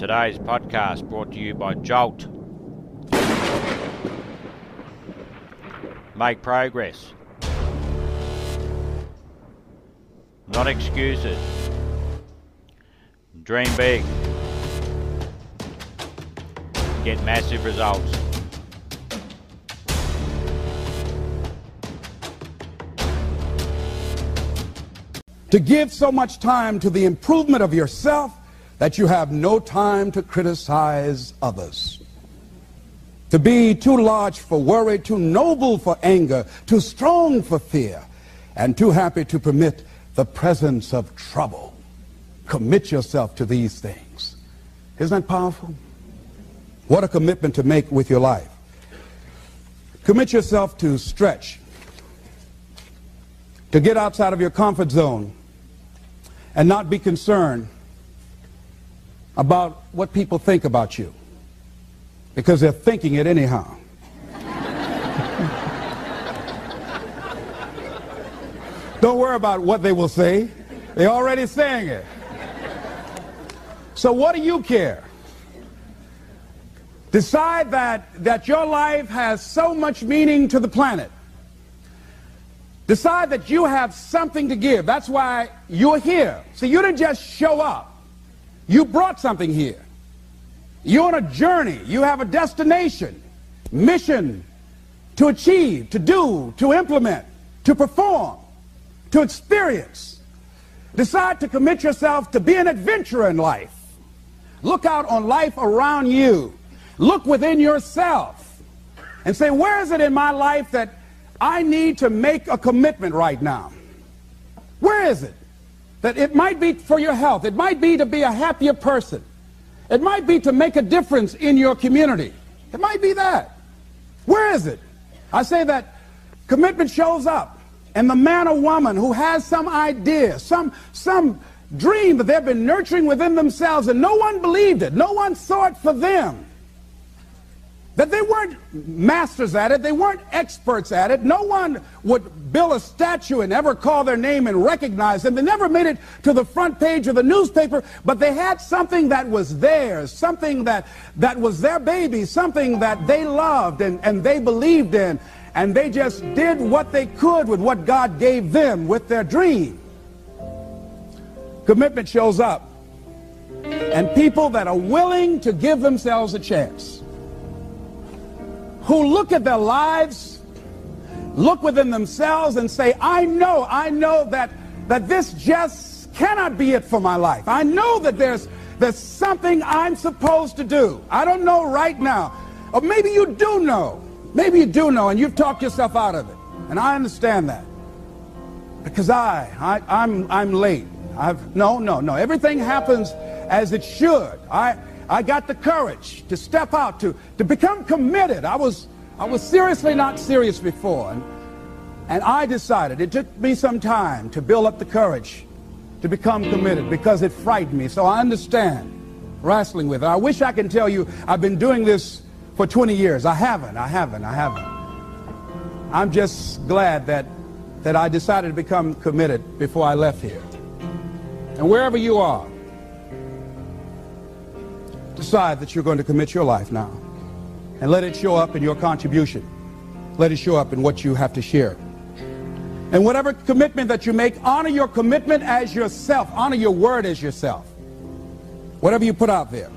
Today's podcast brought to you by Jolt. Make progress. Not excuses. Dream big. Get massive results. to give so much time to the improvement of yourself that you have no time to criticize others. To be too large for worry, too noble for anger, too strong for fear, and too happy to permit the presence of trouble. Commit yourself to these things. Isn't that powerful? What a commitment to make with your life. Commit yourself to stretch, to get outside of your comfort zone, and not be concerned about what people think about you because they're thinking it anyhow. Don't worry about what they will say. They're already saying it. So what do you care? Decide that, that your life has so much meaning to the planet Decide that you have something to give. That's why you're here. See, you didn't just show up. You brought something here. You're on a journey. You have a destination, mission to achieve, to do, to implement, to perform, to experience. Decide to commit yourself to be an adventurer in life. Look out on life around you. Look within yourself and say, where is it in my life that I need to make a commitment right now. Where is it? That it might be for your health. It might be to be a happier person. It might be to make a difference in your community. It might be that. Where is it? I say that commitment shows up. And the man or woman who has some idea, some, some dream that they've been nurturing within themselves and no one believed it, no one saw it for them. That they weren't masters at it, they weren't experts at it. No one would build a statue and ever call their name and recognize them. They never made it to the front page of the newspaper, but they had something that was theirs, something that, that was their baby, something that they loved and, and they believed in. And they just did what they could with what God gave them with their dream. Commitment shows up. And people that are willing to give themselves a chance who look at their lives, look within themselves and say, I know, I know that, that this just cannot be it for my life. I know that there's, there's something I'm supposed to do. I don't know right now. Or maybe you do know. Maybe you do know and you've talked yourself out of it. And I understand that. Because I, I I'm, I'm late. I've, no, no, no. Everything happens as it should. I, I got the courage to step out, to, to become committed. I was, I was seriously not serious before. And, and I decided, it took me some time to build up the courage to become committed because it frightened me. So I understand wrestling with it. I wish I can tell you I've been doing this for 20 years. I haven't, I haven't, I haven't. I'm just glad that, that I decided to become committed before I left here. And wherever you are, decide that you're going to commit your life now. And let it show up in your contribution. Let it show up in what you have to share. And whatever commitment that you make, honor your commitment as yourself. Honor your word as yourself. Whatever you put out there.